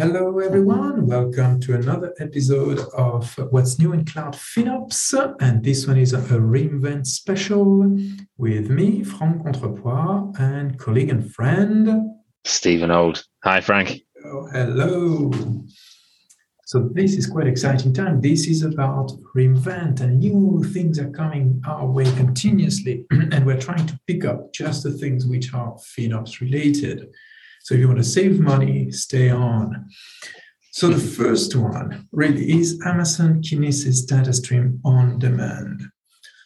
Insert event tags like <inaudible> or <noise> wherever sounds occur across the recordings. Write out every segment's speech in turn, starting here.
Hello, everyone. Welcome to another episode of What's New in Cloud FinOps. And this one is a reInvent special with me, Frank Contrepois, and colleague and friend, Stephen Old. Hi, Frank. Oh, hello. So this is quite exciting time. This is about reInvent and new things are coming our way continuously. <clears throat> and we're trying to pick up just the things which are FinOps related. So if you want to save money, stay on. So the first one really is Amazon Kinesis data stream on demand.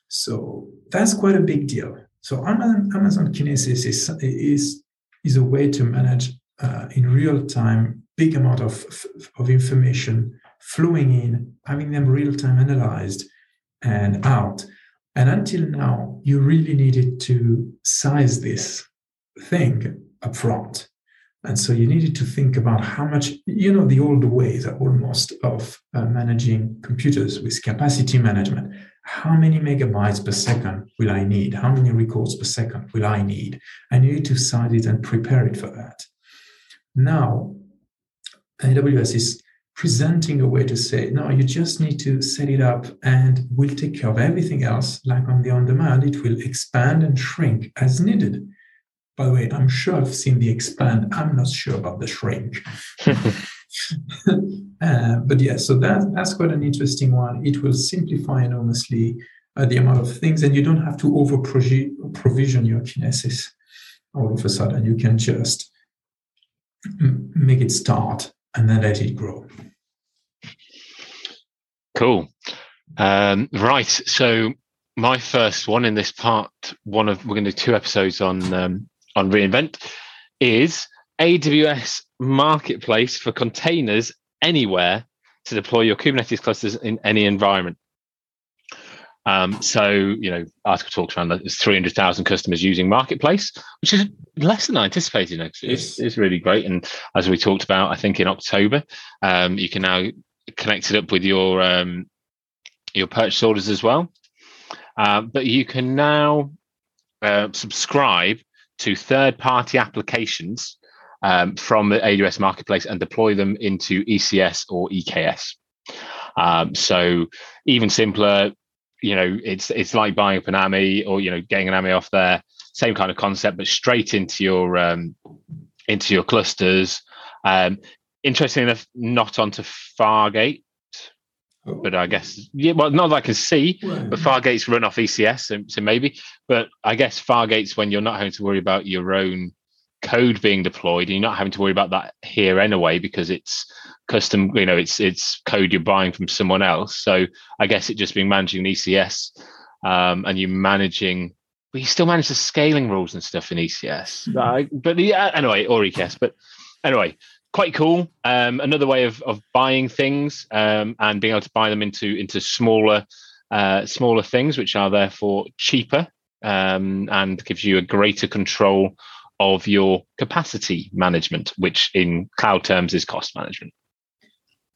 So that's quite a big deal. So Amazon, Amazon Kinesis is, is, is a way to manage uh, in real time big amount of, of information flowing in, having them real time analyzed and out. And until now, you really needed to size this thing upfront. And so you needed to think about how much, you know, the old ways almost of uh, managing computers with capacity management. How many megabytes per second will I need? How many records per second will I need? And you need to size it and prepare it for that. Now, AWS is presenting a way to say, no, you just need to set it up and we'll take care of everything else, like on the on demand, it will expand and shrink as needed. By the way, I'm sure I've seen the expand. I'm not sure about the shrink. <laughs> uh, but yeah, so that, that's quite an interesting one. It will simplify enormously uh, the amount of things, and you don't have to over provision your Kinesis all of a sudden. You can just make it start and then let it grow. Cool. Um, right. So my first one in this part one of we're going to do two episodes on um, on reInvent is AWS Marketplace for containers anywhere to deploy your Kubernetes clusters in any environment. Um, so, you know, article talks around that there's 300,000 customers using Marketplace, which is less than I anticipated. You know, it's, it's, really great. And as we talked about, I think in October, um, you can now connect it up with your um, your purchase orders as well. Uh, but you can now uh, subscribe to third party applications um, from the AWS marketplace and deploy them into ECS or EKS. Um, so even simpler, you know, it's it's like buying up an AMI or you know getting an AMI off there. Same kind of concept, but straight into your um, into your clusters. Um, interesting enough, not onto Fargate. But I guess, yeah, well, not that I can see, right. but Fargate's run off ECS, so, so, maybe. But I guess Fargate's when you're not having to worry about your own code being deployed, and you're not having to worry about that here anyway because it's custom. You know, it's it's code you're buying from someone else. So I guess it just being managing ECS, um, and you managing. But you still manage the scaling rules and stuff in ECS. But yeah, anyway, or EKS. But anyway, quite cool. Um, another way of, of buying things um, and being able to buy them into into smaller uh, smaller things, which are therefore cheaper um, and gives you a greater control of your capacity management, which in cloud terms is cost management.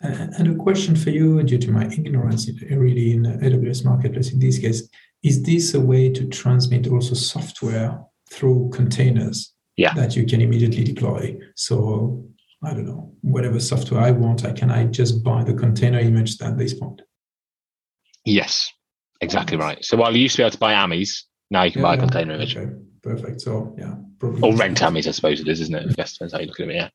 And a question for you, due to my ignorance really in AWS Marketplace in this case, is this a way to transmit also software through containers yeah. that you can immediately deploy? So I don't know, whatever software I want, I can I just buy the container image at this point? Yes, exactly right. So while you used to be able to buy AMIs, now you can yeah, buy a container image. Okay, perfect. So yeah. Or rent AMIs, I suppose it is, isn't it? Guess depends how you look at it. Yeah.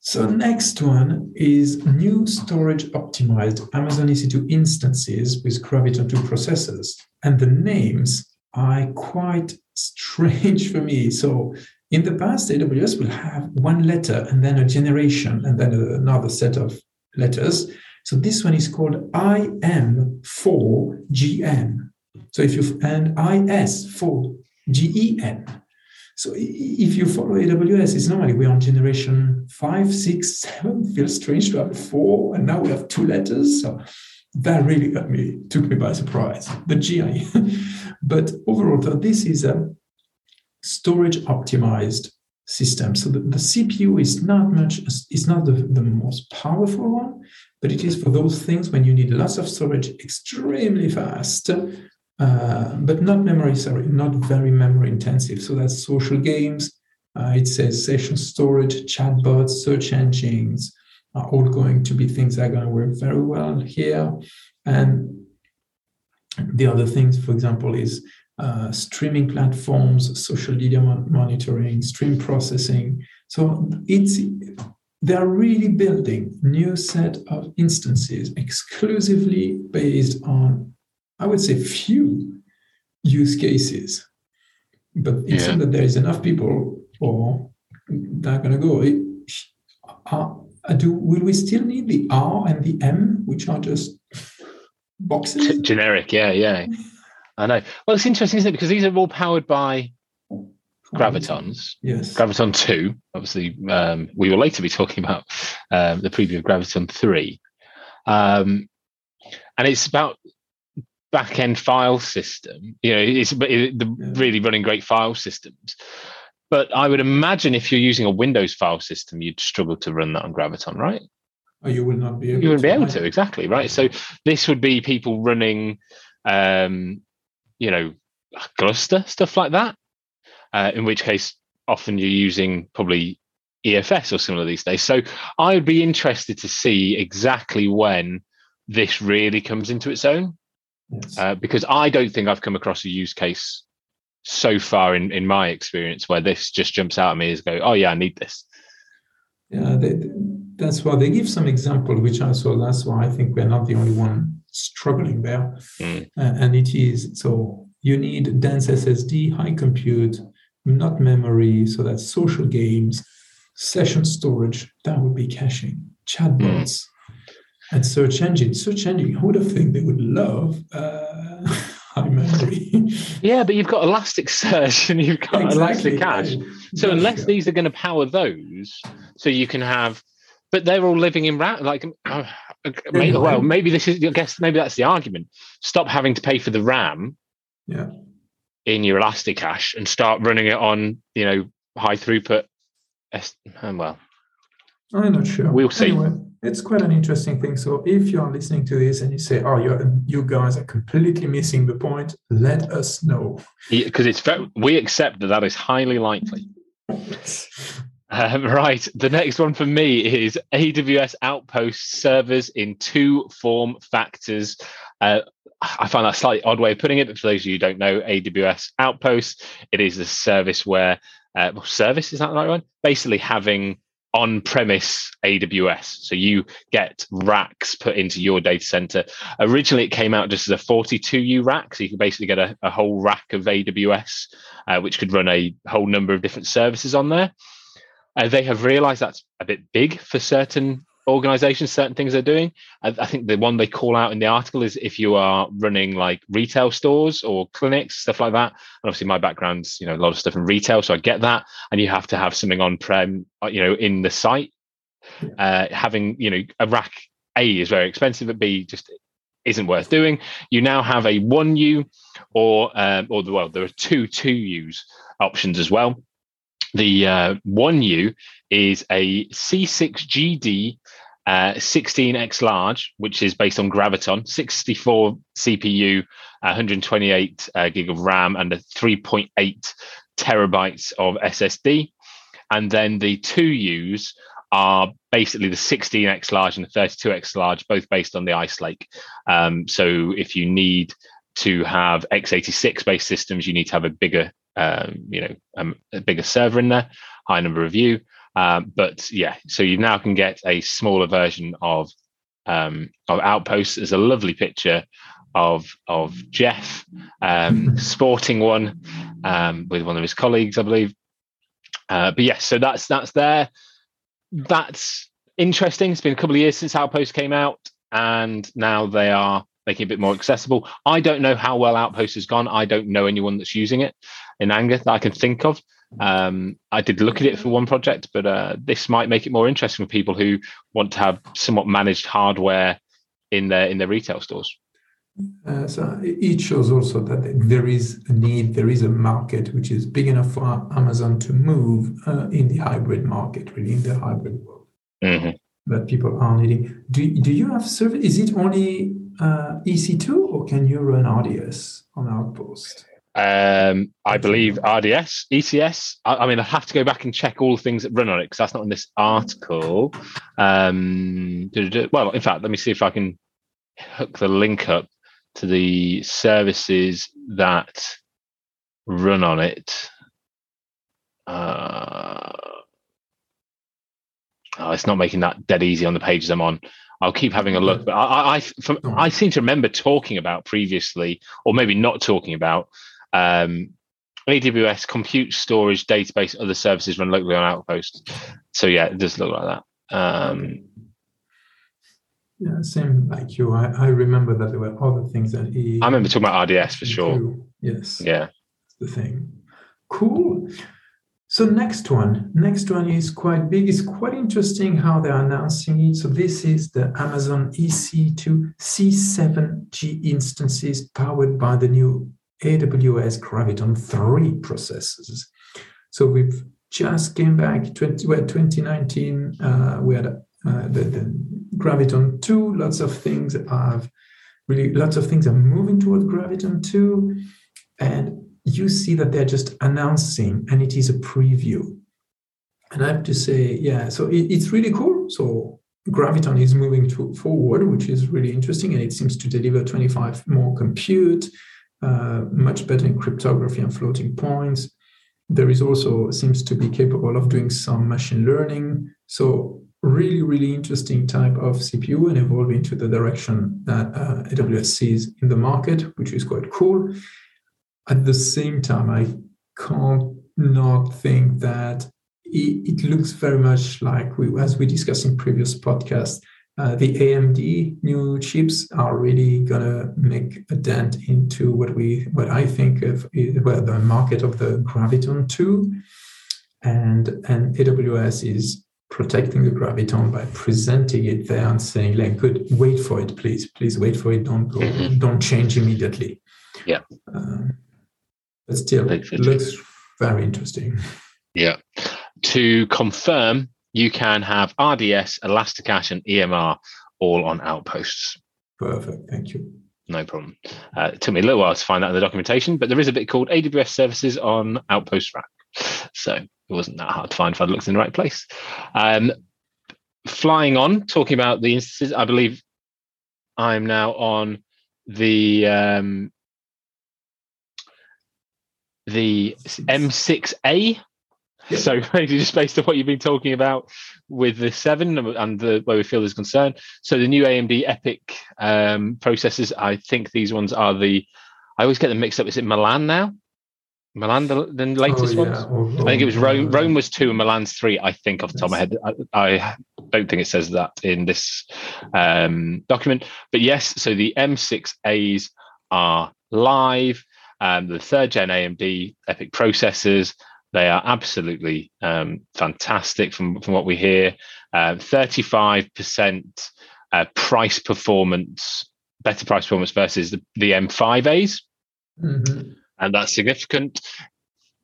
So next one is new storage optimized Amazon EC2 instances with Graviton 2 processors. And the names are quite <laughs> strange for me. So in the past, AWS will have one letter and then a generation and then another set of letters. So this one is called IM4GN. So if you and IS4GEN. So if you follow AWS, it's normally we're on generation five, six, seven. <laughs> Feels strange to have four, and now we have two letters. So that really got me, took me by surprise. The GI. <laughs> but overall, this is a storage optimized system. So the, the CPU is not much, it's not the, the most powerful one, but it is for those things when you need lots of storage extremely fast, uh, but not memory, sorry, not very memory intensive. So that's social games, Uh, it says session storage, chatbots, search engines are all going to be things that are going to work very well here. And the other things, for example, is uh, streaming platforms, social media monitoring, stream processing. So it's they're really building new set of instances exclusively based on, I would say, few use cases. But it yeah. that there is enough people or they're going to go. It, uh, do will we still need the R and the M, which are just boxes? Generic, yeah, yeah. I know. Well, it's interesting, isn't it? Because these are all powered by gravitons. Yes. Graviton 2. Obviously, um, we will later be talking about um, the preview of Graviton 3. Um, and it's about back end file system. You know, it's the yeah. really running great file systems. But I would imagine if you're using a Windows file system, you'd struggle to run that on Graviton, right? Oh, you would not be able you wouldn't to, be able right? to exactly right so this would be people running um you know Gluster stuff like that uh, in which case often you're using probably EFS or similar these days. So I would be interested to see exactly when this really comes into its own, yes. uh, because I don't think I've come across a use case so far in, in my experience where this just jumps out at me as go, oh yeah, I need this. Yeah, they, that's why they give some example, which I saw. That's why I think we're not the only one struggling there. Mm. Uh, and it is so you need dense SSD, high compute, not memory. So that's social games, session storage. That would be caching, chatbots, mm. and search engine. Search engine. Who would have think they would love uh, <laughs> high memory? yeah, but you've got Elasticsearch and you've got exactly. Elasticache. Yeah. So unless these are going to power those, so you can have, but they're all living in RAM. Like, <clears throat> uh, maybe, well, maybe this is. I guess maybe that's the argument. Stop having to pay for the RAM. Yeah in your Elasticache and start running it on, you know, high throughput. Um, well, I'm not sure. We'll see. Anyway, it's quite an interesting thing. So if you're listening to this and you say, "Oh, you you guys are completely missing the point," let us know. Because yeah, it's very, we accept that that is highly likely. Um, <laughs> right. The next one for me is AWS Outpost servers in two form factors. Uh, I find that slightly odd way of putting it, but for those of you who don't know, AWS Outpost, it is a service where uh, well, service is that the right one? Basically, having on-premise AWS, so you get racks put into your data center. Originally, it came out just as a 42U rack, so you could basically get a, a whole rack of AWS, uh, which could run a whole number of different services on there. Uh, they have realized that's a bit big for certain organizations, certain things they're doing. I, I, think the one they call out in the article is if you are running like retail stores or clinics, stuff like that. And obviously, my background's you know a lot of stuff in retail, so I get that. And you have to have something on prem, uh, you know, in the site. Uh, having you know a rack A is very expensive, but B just isn't worth doing. You now have a one U or um, or the well, there are two two U's options as well. The uh, 1U is a C6GD uh, 16x large, which is based on Graviton, 64 CPU, 128 uh, gig of RAM, and a 3.8 terabytes of SSD. And then the two U's are basically the 16x large and the 32x large, both based on the Ice Lake. Um, so if you need to have x86 based systems, you need to have a bigger um, you know, um, a bigger server in there, high number of view. Um, but yeah, so you now can get a smaller version of um, of Outposts. There's a lovely picture of of Jeff um, <laughs> sporting one um, with one of his colleagues, I believe. Uh, but yes, yeah, so that's that's there. That's interesting. It's been a couple of years since Outpost came out, and now they are making it a bit more accessible. I don't know how well Outpost has gone. I don't know anyone that's using it in anger that I can think of. Um, I did look at it for one project, but uh, this might make it more interesting for people who want to have somewhat managed hardware in their in their retail stores. Uh, so it shows also that there is a need, there is a market which is big enough for Amazon to move uh, in the hybrid market, really in the hybrid world mm-hmm. that people are needing. Do, do you have service? Is it only uh, EC2 or can you run RDS on Outpost? Um, I believe RDS, ECS. I, I, mean, I have to go back and check all the things that run on it because that's not in this article. Um, well, in fact, let me see if I can hook the link up to the services that run on it. Uh, oh, it's not making that dead easy on the pages I'm on. I'll keep having a look, but I, I, from, I seem to remember talking about previously, or maybe not talking about um, AWS compute storage database other services run locally on Outpost. So yeah, it does look like that. Um, yeah, same like you. I, I remember that there were other things that he. I remember talking about RDS for sure. Yes. Yeah. The thing. Cool. So next one, next one is quite big. It's quite interesting how they're announcing it. So this is the Amazon EC2 C7G instances powered by the new AWS Graviton 3 processors. So we've just came back 20, well, 2019. Uh, we had uh, the, the Graviton 2. Lots of things have really lots of things are moving towards Graviton 2, and you see that they're just announcing, and it is a preview. And I have to say, yeah, so it, it's really cool. So Graviton is moving to, forward, which is really interesting, and it seems to deliver 25 more compute uh, much better in cryptography and floating points. There is also seems to be capable of doing some machine learning. So really, really interesting type of CPU and evolving to the direction that uh, AWS sees in the market, which is quite cool. At the same time, I can't not think that it, it looks very much like we, as we discussed in previous podcasts, uh, the AMD new chips are really gonna make a dent into what we what I think of well, the market of the Graviton 2, and and AWS is protecting the Graviton by presenting it there and saying like, "Good, wait for it, please, please wait for it. Don't go, mm-hmm. don't change immediately." Yeah, um, but still, it looks very interesting. Yeah. To confirm, you can have RDS, Elasticache, and EMR all on outposts. Perfect. Thank you. No problem. Uh, it took me a little while to find that in the documentation, but there is a bit called AWS services on Outpost Rack. So it wasn't that hard to find if I'd looked in the right place. Um, flying on, talking about the instances, I believe I'm now on the um, the M6A so basically, <laughs> just based on what you've been talking about with the seven and the where we feel is concerned. So the new AMD EPYC um, processors, I think these ones are the. I always get them mixed up. Is it Milan now? Milan the, the latest oh, yeah. ones? I think it was Rome. Rome was two and Milan's three. I think off the top of my head. I, I, don't think it says that in this um, document. But yes, so the M6As are live. Um, the third gen AMD EPYC processors they are absolutely um, fantastic from, from what we hear. Uh, 35% uh, price performance, better price performance versus the, the M5As. Mm-hmm. And that's significant.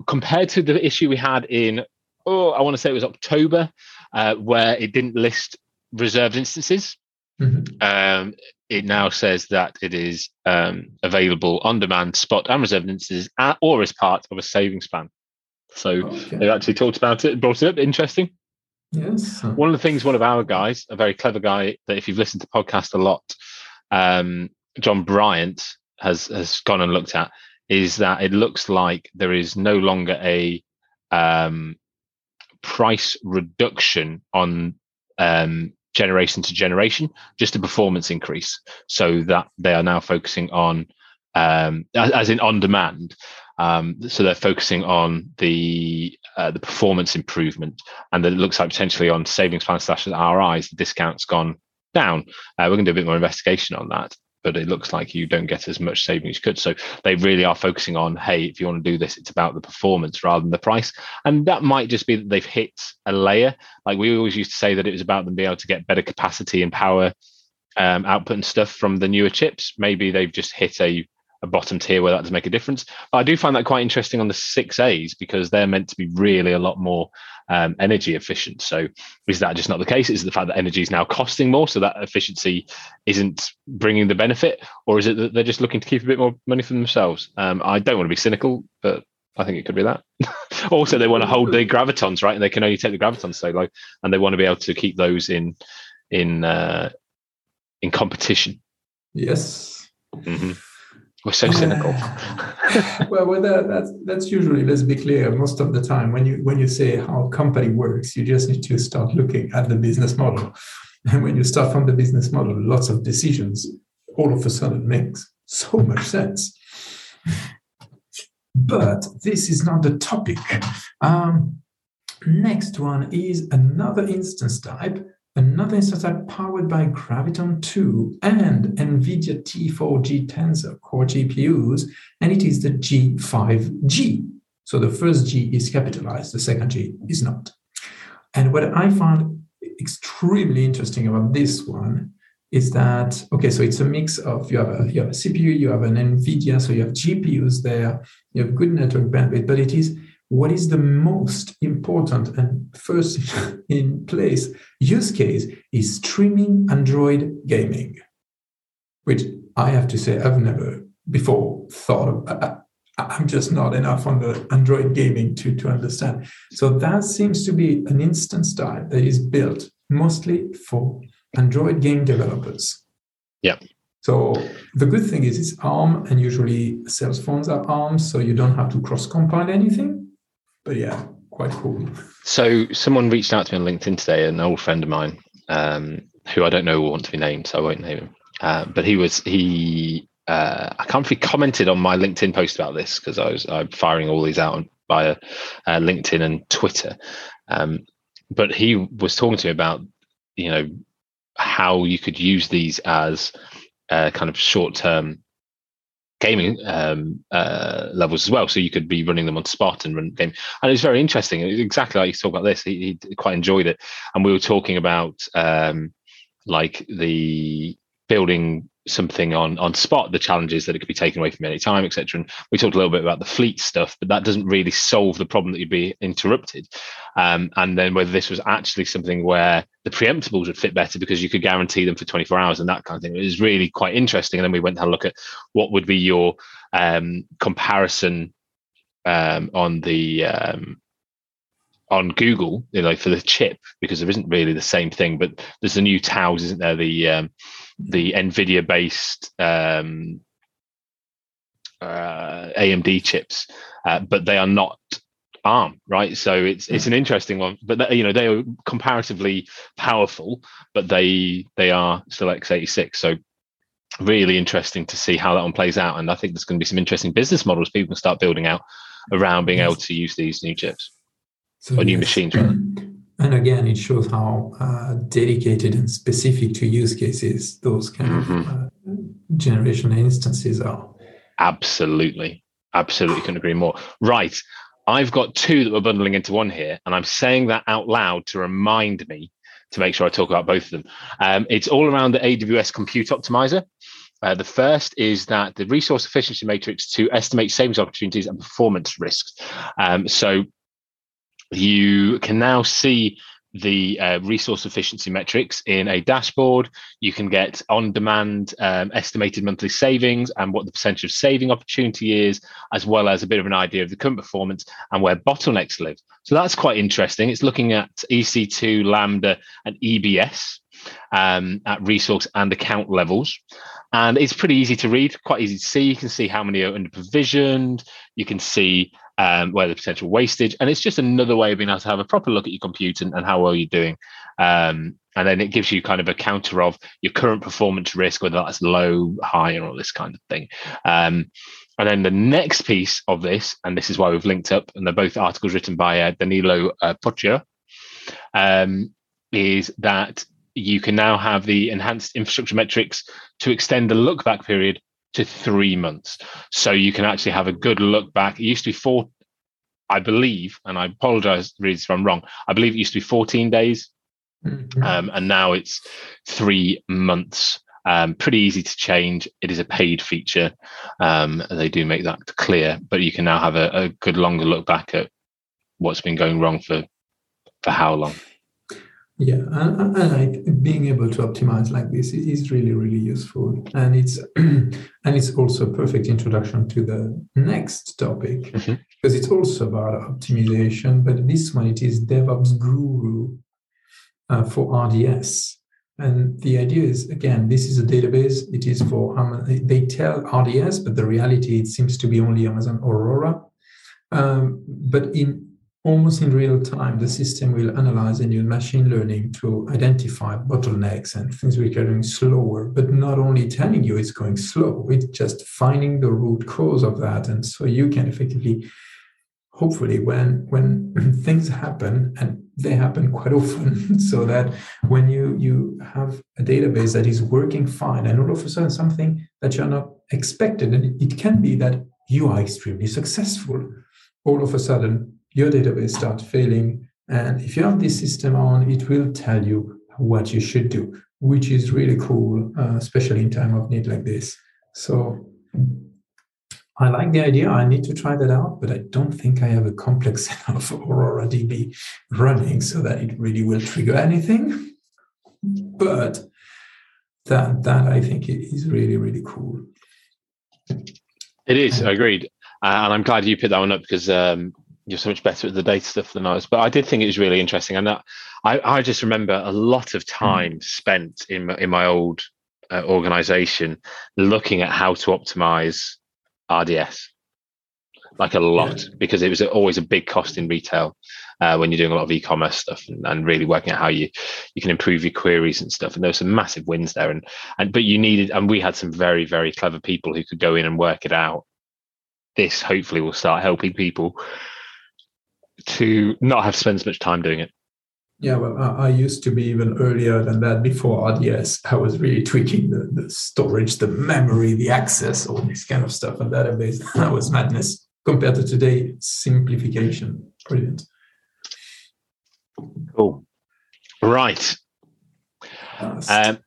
Compared to the issue we had in, oh, I want to say it was October, uh, where it didn't list reserved instances. Mm-hmm. Um, it now says that it is um, available on demand, spot, and reserved instances, or as part of a savings plan. So okay. they actually talked about it, brought it up. Interesting. Yes. One of the things, one of our guys, a very clever guy that if you've listened to podcast a lot, um, John Bryant has has gone and looked at is that it looks like there is no longer a um, price reduction on um, generation to generation, just a performance increase. So that they are now focusing on, um, as in on demand. Um, so they're focusing on the uh, the performance improvement, and it looks like potentially on savings plan slash RIs, the discount's gone down. Uh, we're going to do a bit more investigation on that, but it looks like you don't get as much savings as you could. So they really are focusing on, hey, if you want to do this, it's about the performance rather than the price. And that might just be that they've hit a layer. Like we always used to say that it was about them being able to get better capacity and power um, output and stuff from the newer chips. Maybe they've just hit a a bottom tier where that does make a difference. I do find that quite interesting on the six A's because they're meant to be really a lot more um, energy efficient. So is that just not the case? Is the fact that energy is now costing more, so that efficiency isn't bringing the benefit, or is it that they're just looking to keep a bit more money for themselves? Um, I don't want to be cynical, but I think it could be that. <laughs> also, they want to hold the gravitons, right? And they can only take the gravitons so low, and they want to be able to keep those in in uh, in competition. Yes. Mm-hmm. We're so cynical. <laughs> well, well that, that's that's usually let's be clear. Most of the time, when you when you say how company works, you just need to start looking at the business model. And when you start from the business model, lots of decisions all of a sudden makes so much sense. But this is not the topic. Um, next one is another instance type, another instance powered by Graviton 2 and NVIDIA T4G Tensor Core GPUs, and it is the G5G. So the first G is capitalized, the second G is not. And what I found extremely interesting about this one is that okay so it's a mix of you have a you have a cpu you have an nvidia so you have gpus there you have good network bandwidth but it is what is the most important and first <laughs> in place use case is streaming android gaming which i have to say i've never before thought of i'm just not enough on the android gaming to to understand so that seems to be an instance type that is built mostly for Android game developers. Yeah. So the good thing is it's ARM, and usually cell phones are ARM, so you don't have to cross-compile anything. But yeah, quite cool. So someone reached out to me on LinkedIn today, an old friend of mine, um, who I don't know will want to be named, so I won't name him. Uh, but he was he. Uh, I can't he commented on my LinkedIn post about this because I was I'm firing all these out via uh, LinkedIn and Twitter. Um, but he was talking to me about you know how you could use these as uh, kind of short term gaming um, uh, levels as well. So you could be running them on spot and run game. And it's very interesting. exactly like you talk about this. He, he, quite enjoyed it. And we were talking about um, like the building something on on spot the challenges that it could be taken away from any time etc and we talked a little bit about the fleet stuff but that doesn't really solve the problem that you'd be interrupted um, and then whether this was actually something where the preemptibles would fit better because you could guarantee them for 24 hours and that kind of thing it was really quite interesting and then we went to have a look at what would be your um, comparison um, on the um, on Google, you know, for the chip because there isn't really the same thing. But there's the new Taus, isn't there? The um, the NVIDIA based um, uh, AMD chips, uh, but they are not ARM, right? So it's it's an interesting one, but you know they are comparatively powerful, but they they are still x86. So really interesting to see how that one plays out, and I think there's going to be some interesting business models people can start building out around being able to use these new chips so, or new yes. machines. Rather. <clears throat> And again, it shows how uh, dedicated and specific to use cases those kind mm-hmm. of uh, generational instances are. Absolutely. Absolutely couldn't agree more. Right. I've got two that we're bundling into one here, and I'm saying that out loud to remind me to make sure I talk about both of them. Um, it's all around the AWS Compute Optimizer. Uh, the first is that the resource efficiency metrics to estimate savings opportunities and performance risks. Um, so you can now see the uh, resource efficiency metrics in a dashboard. You can get on demand um, estimated monthly savings and what the percentage of saving opportunity is, as well as a bit of an idea of the current performance and where bottlenecks live. So that's quite interesting. It's looking at EC2, Lambda, and EBS um, at resource and account levels. And it's pretty easy to read, quite easy to see. You can see how many are under provisioned. You can see um, where the potential wastage, and it's just another way of being able to have a proper look at your compute and, and how well you're doing. Um, and then it gives you kind of a counter of your current performance risk, whether that's low, high, and all this kind of thing. Um, and then the next piece of this, and this is why we've linked up, and they're both articles written by uh, Danilo uh, Poccia, um, is that you can now have the enhanced infrastructure metrics to extend the look back period to three months. So you can actually have a good look back. It used to be four, I believe, and I apologize if I'm wrong. I believe it used to be 14 days. Mm-hmm. Um, and now it's three months. Um, pretty easy to change. It is a paid feature. Um, they do make that clear, but you can now have a, a good longer look back at what's been going wrong for for how long. Yeah, and, and I, being able to optimize like this is really really useful, and it's <clears throat> and it's also a perfect introduction to the next topic mm-hmm. because it's also about optimization. But this one it is DevOps Guru uh, for RDS, and the idea is again this is a database. It is for um, they tell RDS, but the reality it seems to be only Amazon Aurora. Um, but in almost in real time, the system will analyze and use machine learning to identify bottlenecks and things which are going slower, but not only telling you it's going slow, it's just finding the root cause of that. And so you can effectively, hopefully, when when <clears throat> things happen, and they happen quite often, <laughs> so that when you you have a database that is working fine, and all of a sudden something that you're not expected, and it, it can be that you are extremely successful, all of a sudden your database start failing. And if you have this system on, it will tell you what you should do, which is really cool, uh, especially in time of need like this. So I like the idea. I need to try that out, but I don't think I have a complex <laughs> enough Aurora DB running so that it really will trigger anything. But that that I think is really really cool. It is agreed, uh, and I'm glad you picked that one up because um, you're so much better at the data stuff than I was. But I did think it was really interesting, and I I just remember a lot of hmm. time spent in my, in my old uh, organization looking at how to optimize RDS, like a lot, yeah. because it was always a big cost in retail uh, when you're doing a lot of e-commerce stuff and, and, really working out how you you can improve your queries and stuff. And there were some massive wins there, and and but you needed, and we had some very very clever people who could go in and work it out. This hopefully will start helping people to not have spent spend as much time doing it. Yeah, well, I, I used to be even earlier than that. Before RDS, I was really tweaking the, the storage, the memory, the access, all this kind of stuff on database. <laughs> that was madness compared to today. Simplification, brilliant. Cool. Right. Um,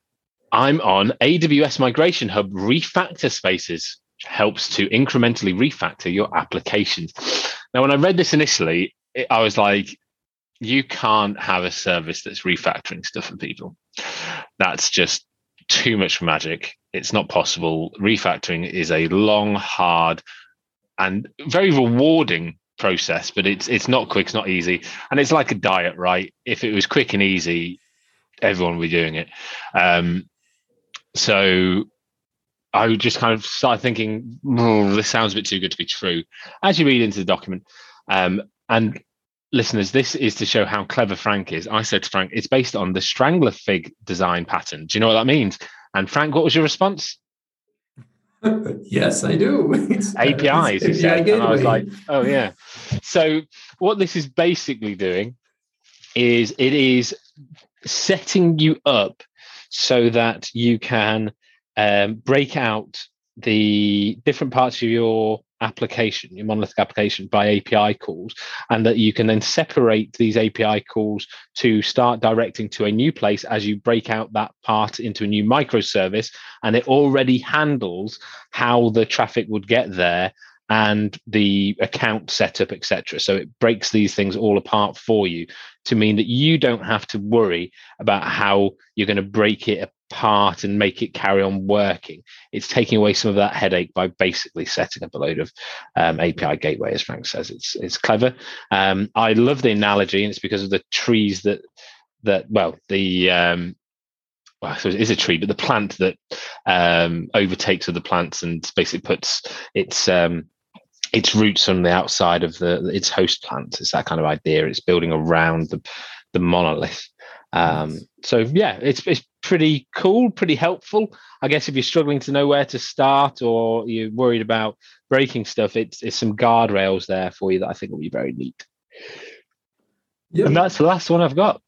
I'm on AWS Migration Hub Refactor Spaces helps to incrementally refactor your applications. Now, when I read this initially, it, I was like, you can't have a service that's refactoring stuff for people. That's just too much magic. It's not possible. Refactoring is a long, hard, and very rewarding process, but it's it's not quick, it's not easy, and it's like a diet, right? If it was quick and easy, everyone would be doing it. Um, so I just kind of started thinking, this sounds a bit too good to be true. As you read into the document, um, and listeners, this is to show how clever Frank is. I said to Frank, it's based on the Strangler Fig design pattern. Do you know what that means? And Frank, what was your response? <laughs> yes, I do. It's, APIs, it's API and I was like, oh yeah. So what this is basically doing is it is setting you up so that you can um, break out the different parts of your application, your monolithic application by API calls, and that you can then separate these API calls to start directing to a new place as you break out that part into a new microservice. And it already handles how the traffic would get there and the account setup, etc. So it breaks these things all apart for you to mean that you don't have to worry about how you're going to break it part and make it carry on working. It's taking away some of that headache by basically setting up a load of um, API gateway, as Frank says. It's it's clever. Um, I love the analogy, and it's because of the trees that that well the um, well, so it is a tree, but the plant that um, overtakes other plants and basically puts its um, its roots on the outside of the its host plant. It's that kind of idea. It's building around the the monolith. Um, so yeah, it's it's pretty cool, pretty helpful. I guess if you're struggling to know where to start or you're worried about breaking stuff, it's it's some guardrails there for you that I think will be very neat. Yeah. And that's the last one I've got.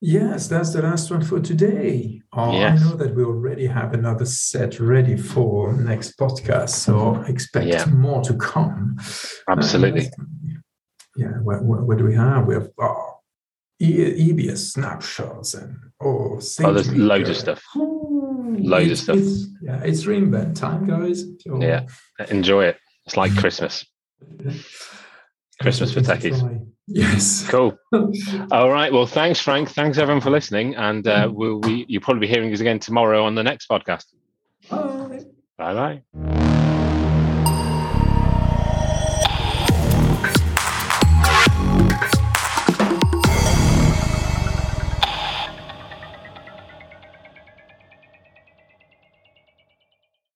Yes, that's the last one for today. Oh, yes. I know that we already have another set ready for next podcast, so expect yeah. more to come. Absolutely. Uh, yeah, what, what, what, do we have? We have oh, EBS snapshots and oh, oh there's loads of stuff. loads of stuff. It's, yeah, it's reinvent time, guys. Yeah, enjoy it. It's like <laughs> Christmas. Christmas for techies. Yes. Cool. <laughs> All right. Well, thanks, Frank. Thanks everyone for listening, and uh, we'll be you'll probably be hearing us again tomorrow on the next podcast. Bye. Bye bye.